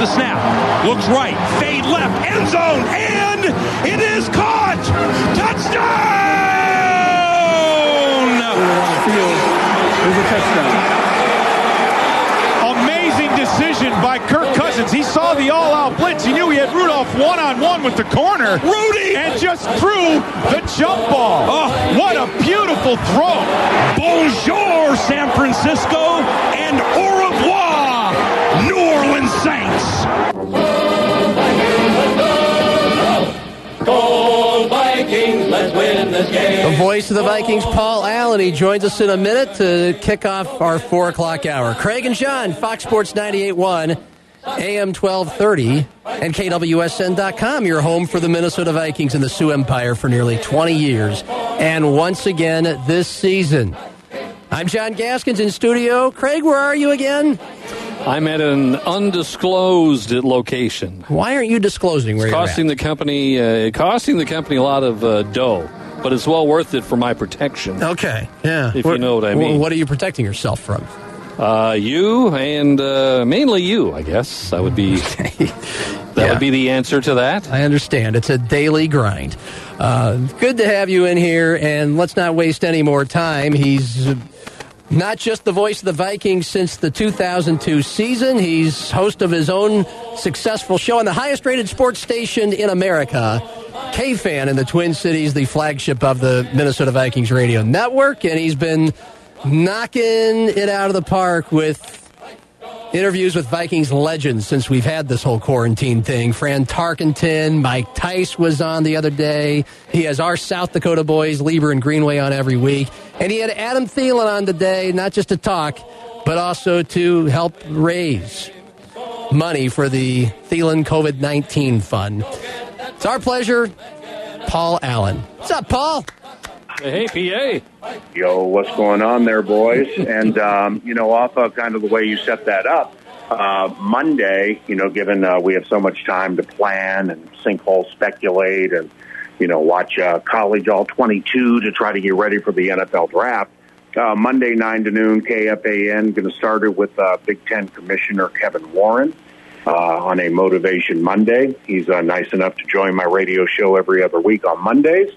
the snap. Looks right. Fade left. End zone. And it is caught. Touchdown! There's a touchdown. Amazing decision by Kirk Cousins. He saw the all-out blitz. He knew he had Rudolph one-on-one with the corner. Rudy! And just threw the jump ball. Oh. what a beautiful throw. Bonjour, San Francisco, voice of the Vikings, Paul Allen. He joins us in a minute to kick off our 4 o'clock hour. Craig and John, Fox Sports 98.1, AM 1230, and KWSN.com, your home for the Minnesota Vikings and the Sioux Empire for nearly 20 years. And once again this season. I'm John Gaskins in studio. Craig, where are you again? I'm at an undisclosed location. Why aren't you disclosing where It's you're costing at? the company uh, costing the company a lot of uh, dough, but it's well worth it for my protection. Okay, yeah. If you know what I mean. What are you protecting yourself from? Uh, you and uh, mainly you, I guess. That would be that Yeah. would be the answer to that. I understand. It's a daily grind. Uh, good to have you in here, and let's not waste any more time. He's uh, not just the voice of the Vikings since the 2002 season, he's host of his own successful show on the highest rated sports station in America. K Fan in the Twin Cities, the flagship of the Minnesota Vikings radio network, and he's been knocking it out of the park with interviews with Vikings legends since we've had this whole quarantine thing. Fran Tarkenton, Mike Tice was on the other day. He has our South Dakota boys, Leber and Greenway, on every week. And he had Adam Thielen on today, not just to talk, but also to help raise money for the Thielen COVID 19 fund. It's our pleasure, Paul Allen. What's up, Paul? Hey, PA. Yo, what's going on there, boys? and um, you know, off of kind of the way you set that up, uh, Monday, you know, given uh, we have so much time to plan and sinkhole speculate and you know watch uh, college all 22 to try to get ready for the NFL draft. Uh, Monday nine to noon, KFAN going to start it with uh, Big Ten Commissioner Kevin Warren. Uh, on a Motivation Monday. He's uh, nice enough to join my radio show every other week on Mondays.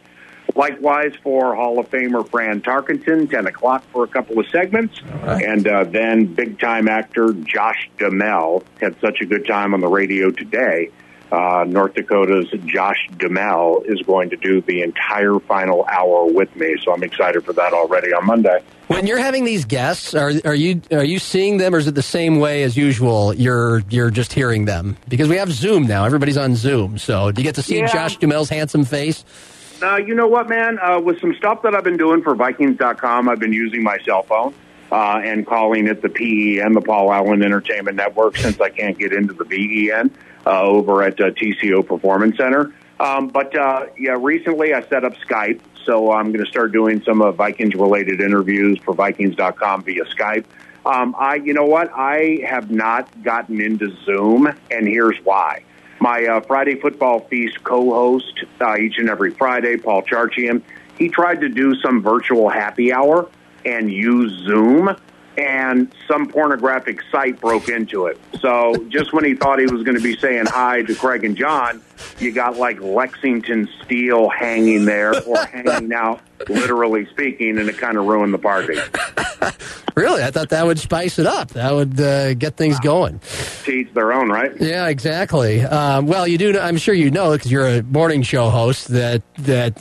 Likewise for Hall of Famer Fran Tarkenton, 10 o'clock for a couple of segments. And uh, then big time actor Josh Duhamel had such a good time on the radio today. Uh, North Dakota's Josh Duhamel is going to do the entire final hour with me. So I'm excited for that already on Monday. When you're having these guests, are are you are you seeing them, or is it the same way as usual? You're you're just hearing them because we have Zoom now. Everybody's on Zoom, so do you get to see Yeah. Josh Duhamel's handsome face? Uh, you know what, man? Uh, with some stuff that I've been doing for Vikings.com, I've been using my cell phone uh, and calling it the PEN, the Paul Allen Entertainment Network, since I can't get into the VEN uh, over at uh, TCO Performance Center. Um, but uh, yeah, recently I set up Skype, so I'm going to start doing some uh, Vikings-related interviews for Vikings.com via Skype. Um, I, you know what? I have not gotten into Zoom, and here's why my uh, Friday Football Feast co-host uh, each and every Friday, Paul Charchian, he tried to do some virtual happy hour and use Zoom, and some pornographic site broke into it. So just when he thought he was going to be saying hi to Craig and John, you got like Lexington Steele hanging there or hanging out, literally speaking, and it kind of ruined the party. Really, I thought that would spice it up. That would uh, get things going. To each their own, right? Yeah, exactly. Um, well, you do. I'm sure you know because you're a morning show host that that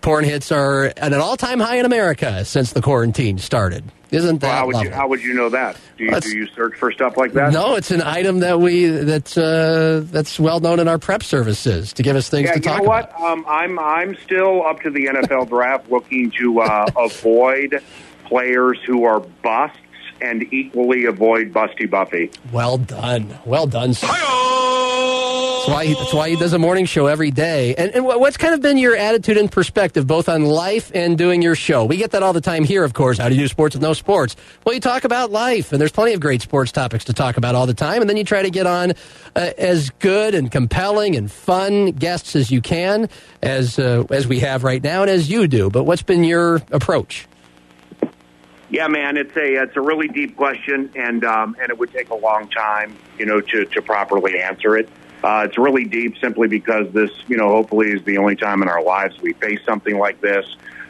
porn hits are at an all-time high in America since the quarantine started. Isn't that Well, how would lovely? you how would you know that? Do you, do you search for stuff like that? No, it's an item that we that's uh, that's well known in our prep services to give us things Yeah, to you talk know what? about. Um, I'm I'm still up to the NFL draft, looking to uh, avoid players who are busts and equally avoid Busty Buffy. Well done, well done. That's why he, that's why he does a morning show every day. And, and what's kind of been your attitude and perspective, both on life and doing your show? We get that all the time here, of course. How do you do sports with no sports? Well, you talk about life, and there's plenty of great sports topics to talk about all the time. And then you try to get on uh, as good and compelling and fun guests as you can, as uh, as we have right now, and as you do. But what's been your approach? Yeah, man, it's a it's a really deep question, and um, and it would take a long time, you know, to to properly answer it. Uh, it's really deep simply because this, you know, hopefully is the only time in our lives we face something like this.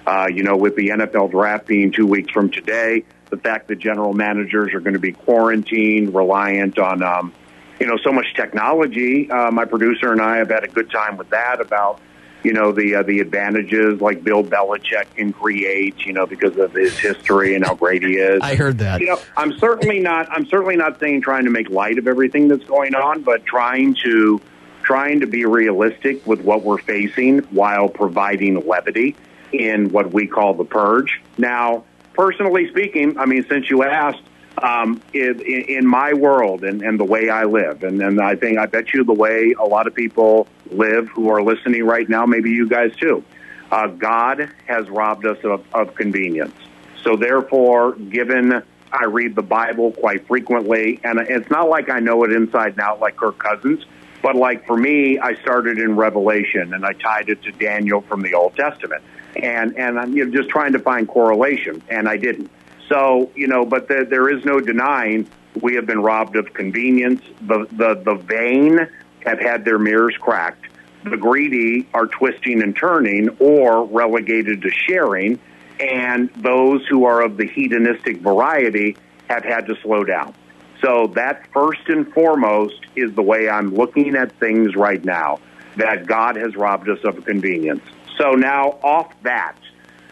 Uh, you know, with the NFL draft being two weeks from today, the fact that general managers are going to be quarantined, reliant on, um, you know, so much technology. Uh, my producer and I have had a good time with that about you know the uh, the advantages like Bill Belichick can create, you know, because of his history and how great he is. I heard that. You know, I'm certainly not. I'm certainly not saying trying to make light of everything that's going on, but trying to trying to be realistic with what we're facing while providing levity in what we call the purge. Now, personally speaking, I mean, since you asked, um, in, in my world and, and the way I live, and, and I think I bet you the way a lot of people live who are listening right now, maybe you guys too. Uh, God has robbed us of, of convenience. So therefore, given I read the Bible quite frequently, and it's not like I know it inside and out like Kirk Cousins, but like for me, I started in Revelation and I tied it to Daniel from the Old Testament, and and I'm you know, just trying to find correlation, and I didn't. So you know, but the, there is no denying we have been robbed of convenience. The the the vain have had their mirrors cracked. The greedy are twisting and turning or relegated to sharing. And those who are of the hedonistic variety have had to slow down. So that first and foremost is the way I'm looking at things right now, that God has robbed us of convenience. So now off that,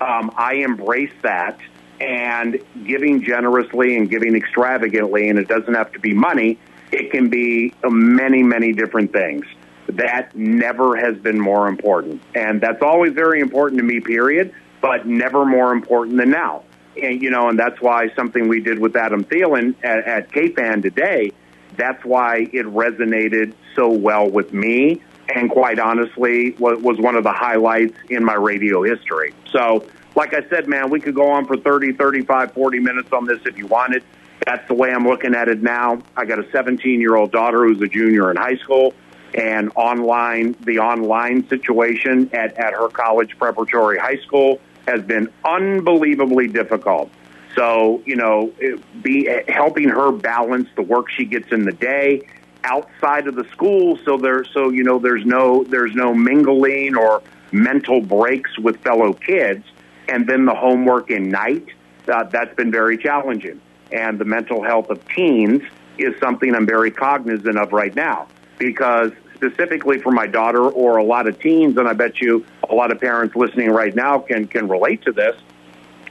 um, I embrace that and giving generously and giving extravagantly, and it doesn't have to be money it can be many, many different things. That never has been more important. And that's always very important to me, period, but never more important than now. And, you know, and that's why something we did with Adam Thielen at, at KFAN today, that's why it resonated so well with me. And quite honestly, was one of the highlights in my radio history. So, like I said, man, we could go on for 30, 35, 40 minutes on this if you wanted. That's the way I'm looking at it now. I got a 17 year old daughter who's a junior in high school, and online, the online situation at, at her college preparatory high school has been unbelievably difficult. So, you know, it, be helping her balance the work she gets in the day outside of the school so there so you know there's no there's no mingling or mental breaks with fellow kids and then the homework in night uh, that's been very challenging and the mental health of teens is something I'm very cognizant of right now because specifically for my daughter or a lot of teens, and I bet you a lot of parents listening right now can can relate to this.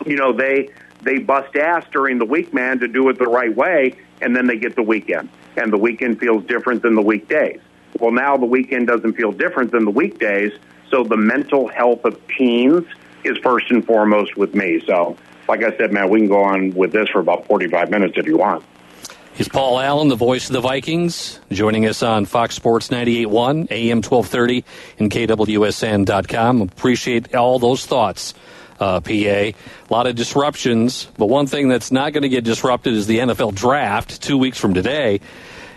You know, they they bust ass during the week, man, to do it the right way, and then they get the weekend, and the weekend feels different than the weekdays. Well, now the weekend doesn't feel different than the weekdays, so the mental health of teens is first and foremost with me. So like I said, man, we can go on with this for about 45 minutes if you want. He's Paul Allen, the voice of the Vikings, joining us on Fox Sports 98.1, AM 1230, and KWSN.com. Appreciate all those thoughts, uh, PA. A lot of disruptions, but one thing that's not going to get disrupted is the NFL draft two weeks from today.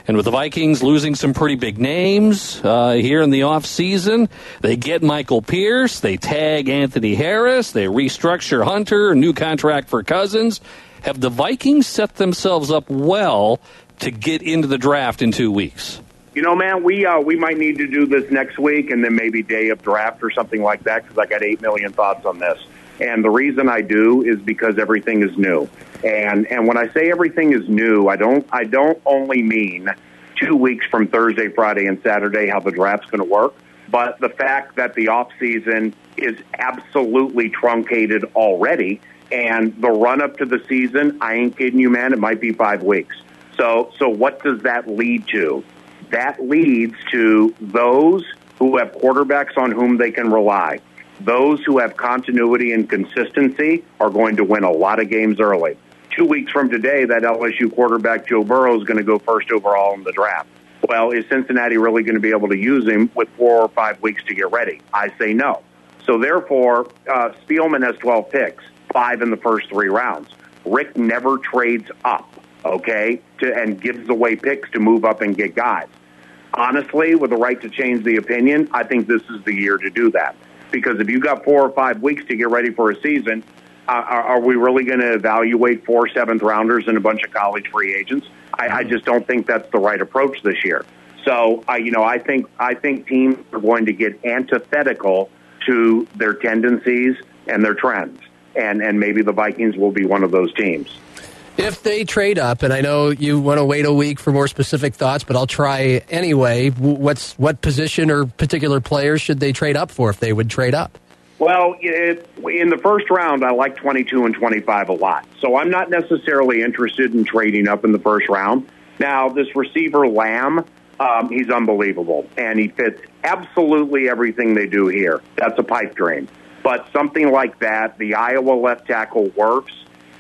And with the Vikings losing some pretty big names uh, here in the offseason, they get Michael Pierce, they tag Anthony Harris, they restructure Hunter, new contract for Cousins. Have the Vikings set themselves up well to get into the draft in two weeks? You know, man, we uh, we might need to do this next week and then maybe day of draft or something like that because I got eight million thoughts on this. And the reason I do is because everything is new. And and when I say everything is new, I don't I don't only mean two weeks from Thursday, Friday, and Saturday how the draft's going to work, but the fact that the off season is absolutely truncated already, and the run up to the season, I ain't kidding you, man, it might be five weeks. So so what does that lead to? That leads to those who have quarterbacks on whom they can rely those who have continuity and consistency are going to win a lot of games early. Two weeks from today, that LSU quarterback Joe Burrow is going to go first overall in the draft. Well, is Cincinnati really going to be able to use him with four or five weeks to get ready? I say no. So therefore, uh, Spielman has 12 picks, five in the first three rounds. Rick never trades up, okay, to, and gives away picks to move up and get guys. Honestly, with the right to change the opinion, I think this is the year to do that because if you got four or five weeks to get ready for a season, Uh, are, are we really going to evaluate four seventh rounders and a bunch of college free agents? I, I just don't think that's the right approach this year. So, I, you know, I think I think teams are going to get antithetical to their tendencies and their trends, and and maybe the Vikings will be one of those teams. If they trade up, and I know you want to wait a week for more specific thoughts, but I'll try anyway. What's what position or particular players should they trade up for if they would trade up? Well, it, in the first round, I like 22 and 25 a lot. So I'm not necessarily interested in trading up in the first round. Now, this receiver Lamb, um, he's unbelievable, and he fits absolutely everything they do here. That's a pipe dream. But something like that, the Iowa left tackle works.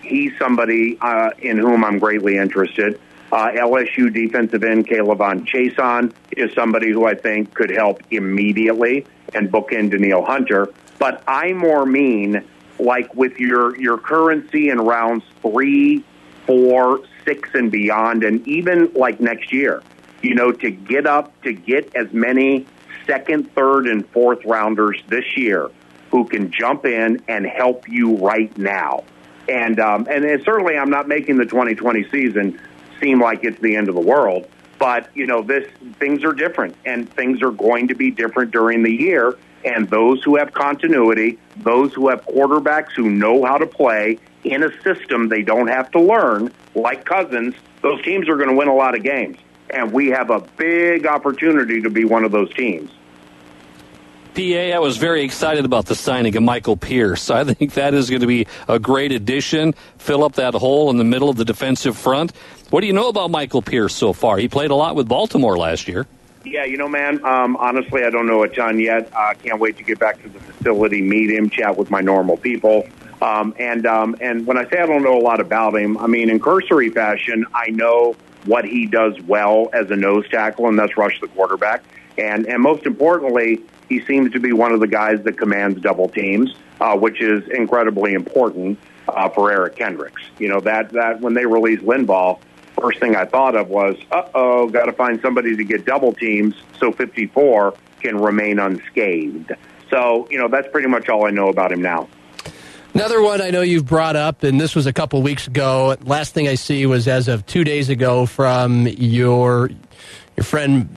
He's somebody uh, in whom I'm greatly interested. Uh, LSU defensive end K'Lavon Chaisson is somebody who I think could help immediately and book bookend Danielle Hunter. But I more mean like with your your currency in rounds three, four, six, and beyond, and even like next year. You know, to get up to get as many second, third, and fourth rounders this year who can jump in and help you right now. And um, and, and certainly, I'm not making the 2020 season seem like it's the end of the world. But you know, this things are different, and things are going to be different during the year. And those who have continuity, those who have quarterbacks who know how to play in a system they don't have to learn, like Cousins, those teams are going to win a lot of games. And we have a big opportunity to be one of those teams. PA, I was very excited about the signing of Michael Pierce. I think that is going to be a great addition, fill up that hole in the middle of the defensive front. What do you know about Michael Pierce so far? He played a lot with Baltimore last year. Yeah, you know, man, um, honestly, I don't know a ton yet. I uh, can't wait to get back to the facility, meet him, chat with my normal people. Um, and um, and when I say I don't know a lot about him, I mean in cursory fashion, I know what he does well as a nose tackle, and that's rush the quarterback. And and most importantly, he seems to be one of the guys that commands double teams, uh, which is incredibly important uh, for Eric Kendricks. You know that that when they released Linval, first thing I thought of was, uh oh, got to find somebody to get double teams so 54 can remain unscathed. So you know that's pretty much all I know about him now. Another one I know you've brought up, and this was a couple weeks ago. Last thing I see was as of two days ago from your your friend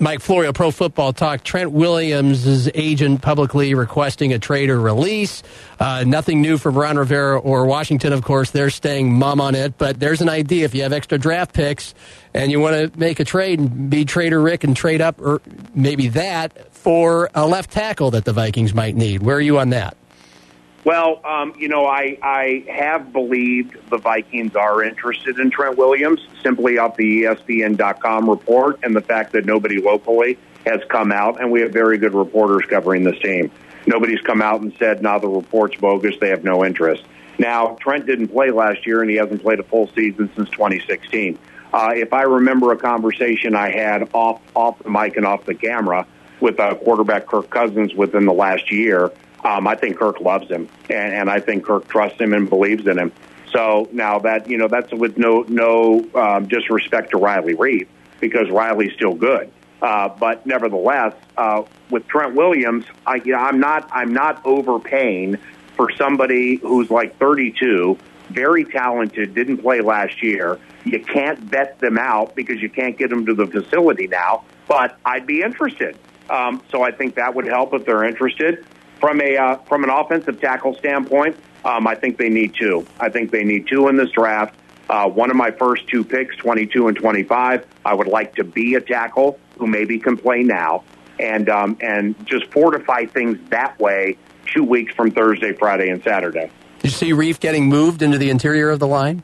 Mike Florio, Pro Football Talk. Trent Williams' agent publicly requesting a trade or release. Uh, nothing new from Ron Rivera or Washington, of course. They're staying mum on it, but there's an idea. If you have extra draft picks and you want to make a trade and be Trader Rick and trade up, or maybe that for a left tackle that the Vikings might need. Where are you on that? Well, um, you know, I, I have believed the Vikings are interested in Trent Williams simply off the ESPN.com report and the fact that nobody locally has come out, and we have very good reporters covering this team. Nobody's come out and said, "Now the report's bogus; they have no interest." Now, Trent didn't play last year, and he hasn't played a full season since 2016. Uh, if I remember a conversation I had off off the mic and off the camera with uh, quarterback Kirk Cousins within the last year, um, I think Kirk loves him, and, and I think Kirk trusts him and believes in him. So now that you know, that's with no no um, disrespect to Riley Reiff because Riley's still good. Uh, but nevertheless, uh, with Trent Williams, I, you know, I'm not I'm not overpaying for somebody who's like 32, very talented, didn't play last year. You can't vet them out because you can't get them to the facility now. But I'd be interested. Um, so I think that would help if they're interested. From a uh, from an offensive tackle standpoint, um, I think they need two. I think they need two in this draft. Uh, one of my first two picks, 22 and 25, I would like to be a tackle who maybe can play now, and um, and just fortify things that way. Two weeks from Thursday, Friday, and Saturday. Did you see Reiff getting moved into the interior of the line?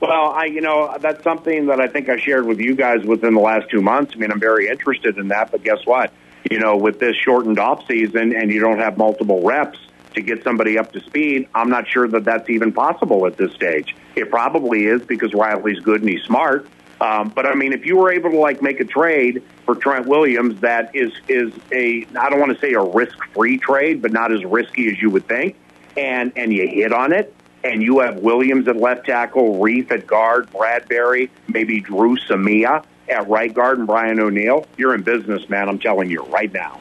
Well, I you know that's something that I think I shared with you guys within the last two months. I mean, I'm very interested in that, but guess what? You know, with this shortened off season and you don't have multiple reps to get somebody up to speed, I'm not sure that that's even possible at this stage. It probably is because Riley's good and he's smart. Um, but I mean, if you were able to like make a trade for Trent Williams that is is a I don't want to say a risk free trade, but not as risky as you would think, and and you hit on it, and you have Williams at left tackle, Reiff at guard, Bradbury, maybe Dru Samia at right guard and Brian O'Neill, you're in business, man. I'm telling you right now.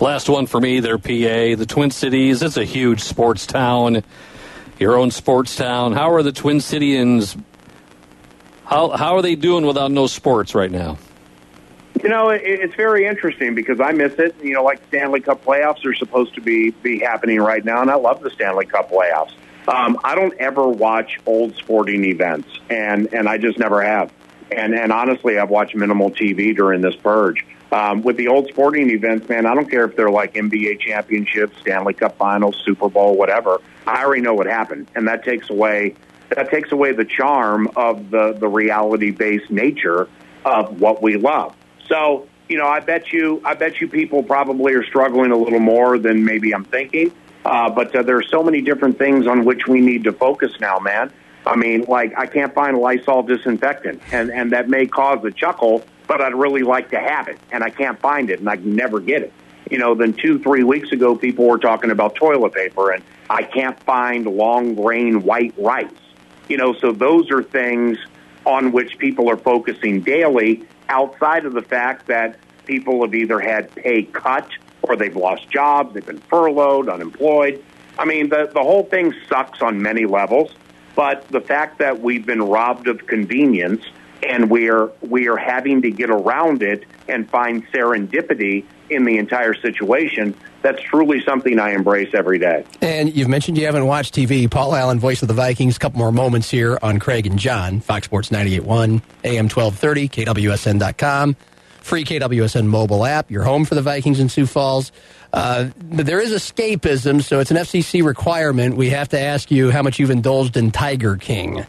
Last one for me, there, PA. The Twin Cities, it's a huge sports town. Your own sports town. How are the Twin Cityans? How, how are they doing without no sports right now? You know, it, it's very interesting because I miss it. You know, like Stanley Cup playoffs are supposed to be be happening right now, and I love the Stanley Cup playoffs. Um, I don't ever watch old sporting events, and and I just never have. And and honestly, I've watched minimal TV during this purge. Um, with the old sporting events, man, I don't care if they're like NBA championships, Stanley Cup Finals, Super Bowl, whatever. I already know what happened, and that takes away that takes away the charm of the the reality based nature of what we love. So, you know, I bet you, I bet you people probably are struggling a little more than maybe I'm thinking. Uh, but uh, there are so many different things on which we need to focus now, man. I mean, like I can't find Lysol disinfectant, and and that may cause a chuckle, but I'd really like to have it, and I can't find it, and I can never get it. You know, then two, three weeks ago, people were talking about toilet paper, and I can't find long grain white rice. You know, so those are things on which people are focusing daily outside of the fact that people have either had pay cut or they've lost jobs, they've been furloughed, unemployed. I mean, the, the whole thing sucks on many levels, but the fact that we've been robbed of convenience and we're, we are having to get around it and find serendipity in the entire situation, that's truly something I embrace every day. And you've mentioned you haven't watched TV. Paul Allen, voice of the Vikings. A couple more moments here on Craig and John, Fox Sports 98.1, AM 1230, KWSN.com, free KWSN mobile app, your home for the Vikings in Sioux Falls. Uh, there is escapism, so it's an FCC requirement. We have to ask you how much you've indulged in Tiger King. Uh,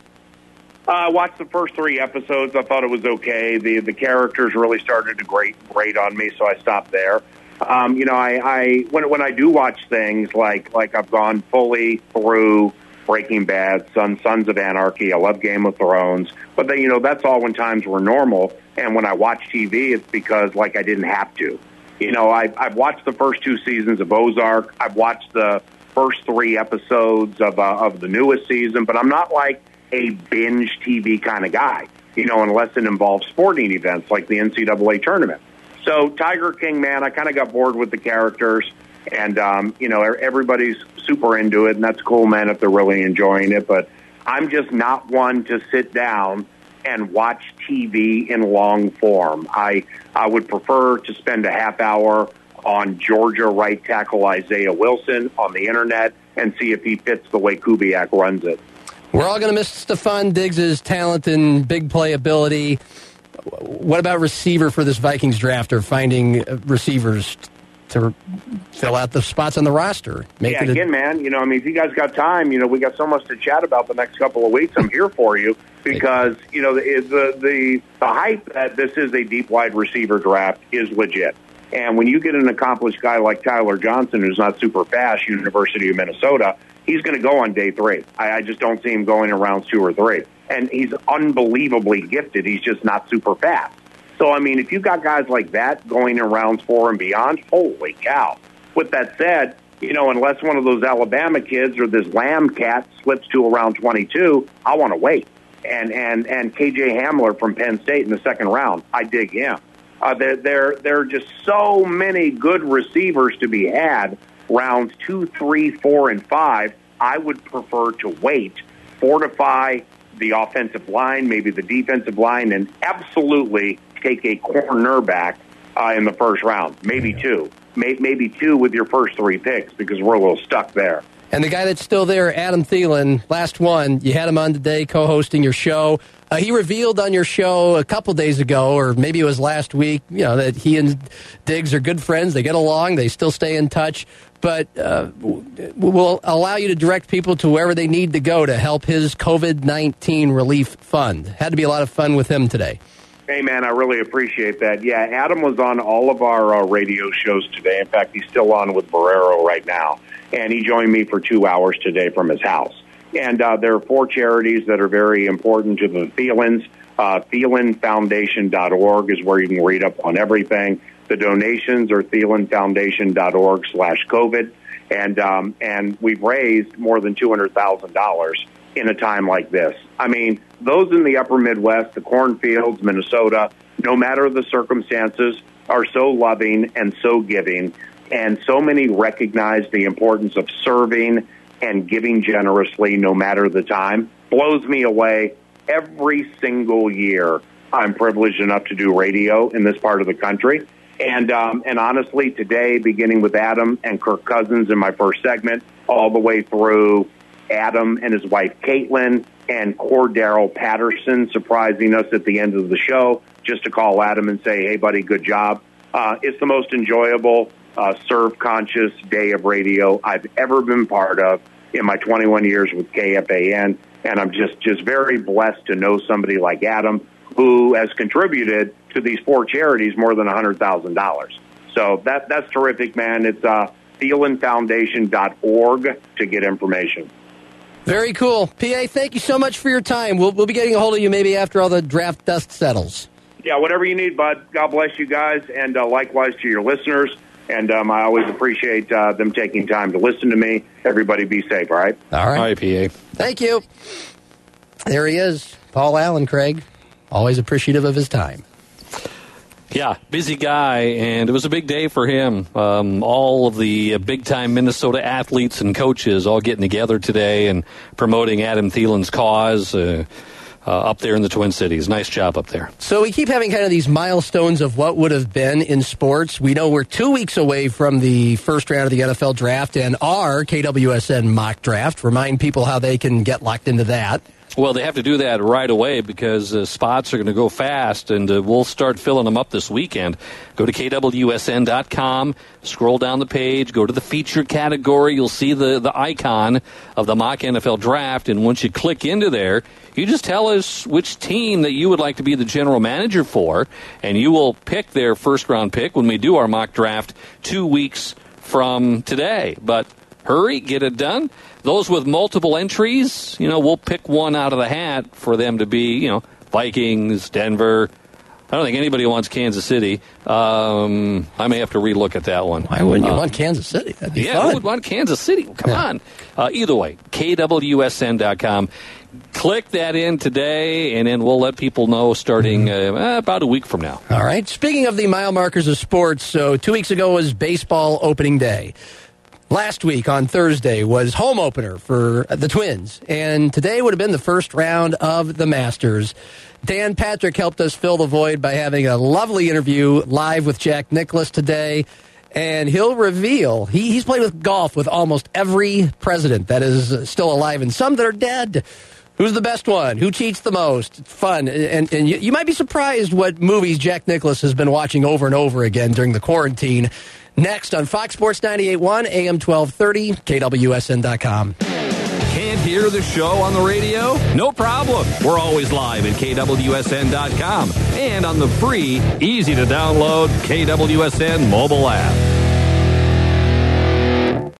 I watched the first three episodes. I thought it was okay. The the characters really started to grate grate on me, so I stopped there. Um, you know, I, I when when I do watch things like like I've gone fully through Breaking Bad, Sons Sons of Anarchy. I love Game of Thrones, but then you know that's all when times were normal. And when I watch TV, it's because like I didn't have to. You know, I, I've watched the first two seasons of Ozark. I've watched the first three episodes of uh, of the newest season, but I'm not like a binge TV kind of guy. You know, unless it involves sporting events like the NCAA tournament. So Tiger King, man, I kind of got bored with the characters, and um, you know everybody's super into it, and that's cool, man, if they're really enjoying it. But I'm just not one to sit down and watch TV in long form. I I would prefer to spend a half hour on Georgia right tackle Isaiah Wilson on the internet and see if he fits the way Kubiak runs it. We're all going to miss Stefon Diggs' talent and big playability. What about receiver for this Vikings draft or finding receivers to fill out the spots on the roster? Make yeah, again, a- man. You know, I mean, if you guys got time, you know, we got so much to chat about the next couple of weeks. I'm here for you because you know the the the, the hype that this is a deep wide receiver draft is legit. And when you get an accomplished guy like Tyler Johnson, who's not super fast, University of Minnesota, he's going to go on day three. I, I just don't see him going in rounds two or three. And he's unbelievably gifted. He's just not super fast. So, I mean, if you got guys like that going in rounds four and beyond, holy cow. With that said, you know, unless one of those Alabama kids or this Lamb cat slips to around 22, I want to wait. And and and KJ Hamler from Penn State in the second round, I dig him. Uh, there, there, there are just so many good receivers to be had. Rounds two, three, four, and five. I would prefer to wait, fortify the offensive line, maybe the defensive line, and absolutely take a cornerback uh, in the first round, maybe two, maybe two with your first three picks because we're a little stuck there. And the guy that's still there, Adam Thielen, last one. You had him on today, co-hosting your show. Uh, he revealed on your show a couple days ago, or maybe it was last week, you know, that he and Diggs are good friends. They get along. They still stay in touch. But uh, will allow you to direct people to wherever they need to go to help his COVID 19 relief fund. Had to be a lot of fun with him today. Hey, man, I really appreciate that. Yeah, Adam was on all of our uh, radio shows today. In fact, he's still on with Barreiro right now. And he joined me for two hours today from his house. And uh, there are four charities that are very important to the Thielens. Uh, ThielenFoundation.org is where you can read up on everything. The donations are ThielenFoundation.org slash COVID. And, um, and we've raised more than $200,000 in a time like this. I mean, those in the upper Midwest, the cornfields, Minnesota, no matter the circumstances, are so loving and so giving and so many recognize the importance of serving and giving generously no matter the time. Blows me away every single year. I'm privileged enough to do radio in this part of the country. And um, and honestly, today, beginning with Adam and Kirk Cousins in my first segment, all the way through Adam and his wife Caitlin and Cordarrelle Patterson surprising us at the end of the show, just to call Adam and say, "Hey, buddy, good job." Uh, it's the most enjoyable, uh, serve conscious day of radio I've ever been part of in my 21 years with KFAN, and I'm just just very blessed to know somebody like Adam who has contributed to these four charities more than $100,000. So that that's terrific, man. It's uh, ThielenFoundation.org to get information. Very cool. PA, thank you so much for your time. We'll, we'll be getting a hold of you maybe after all the draft dust settles. Yeah, whatever you need, bud. God bless you guys, and uh, likewise to your listeners. And um, I always appreciate uh, them taking time to listen to me. Everybody be safe, all right? All right. All right, PA. Thank you. There he is, Paul Allen, Craig. Always appreciative of his time. Yeah, busy guy, and it was a big day for him. Um, all of the big time Minnesota athletes and coaches all getting together today and promoting Adam Thielen's cause. Uh, uh, up there in the Twin Cities. Nice job up there. So we keep having kind of these milestones of what would have been in sports. We know we're two weeks away from the first round of the NFL draft and our KWSN mock draft. Remind people how they can get locked into that. Well, they have to do that right away because uh, spots are going to go fast, and uh, we'll start filling them up this weekend. Go to kwsn.com, scroll down the page, go to the feature category. You'll see the, the icon of the mock NFL draft, and once you click into there, you just tell us which team that you would like to be the general manager for, and you will pick their first round pick when we do our mock draft two weeks from today. But hurry, get it done. Those with multiple entries, you know, we'll pick one out of the hat for them to be, you know, Vikings, Denver. I don't think anybody wants Kansas City. Um, I may have to relook at that one. Why wouldn't you uh, want Kansas City? That'd be yeah, fun. who would want Kansas City? Come yeah. on. Uh, either way, kwsn.com. Click that in today, and then we'll let people know starting mm-hmm. uh, about a week from now. All right. Speaking of the mile markers of sports, so two weeks ago was baseball opening day. Last week on Thursday was home opener for the Twins, and today would have been the first round of the Masters. Dan Patrick helped us fill the void by having a lovely interview live with Jack Nicklaus today and he'll reveal he, he's played with golf with almost every president that is still alive and some that are dead. Who's the best one? Who cheats the most? It's fun. And, and you, you might be surprised what movies Jack Nicklaus has been watching over and over again during the quarantine. Next on Fox Sports 98.1, AM 1230, KWSN.com. Can't hear the show on the radio? No problem. We're always live at KWSN.com and on the free, easy to download KWSN mobile app.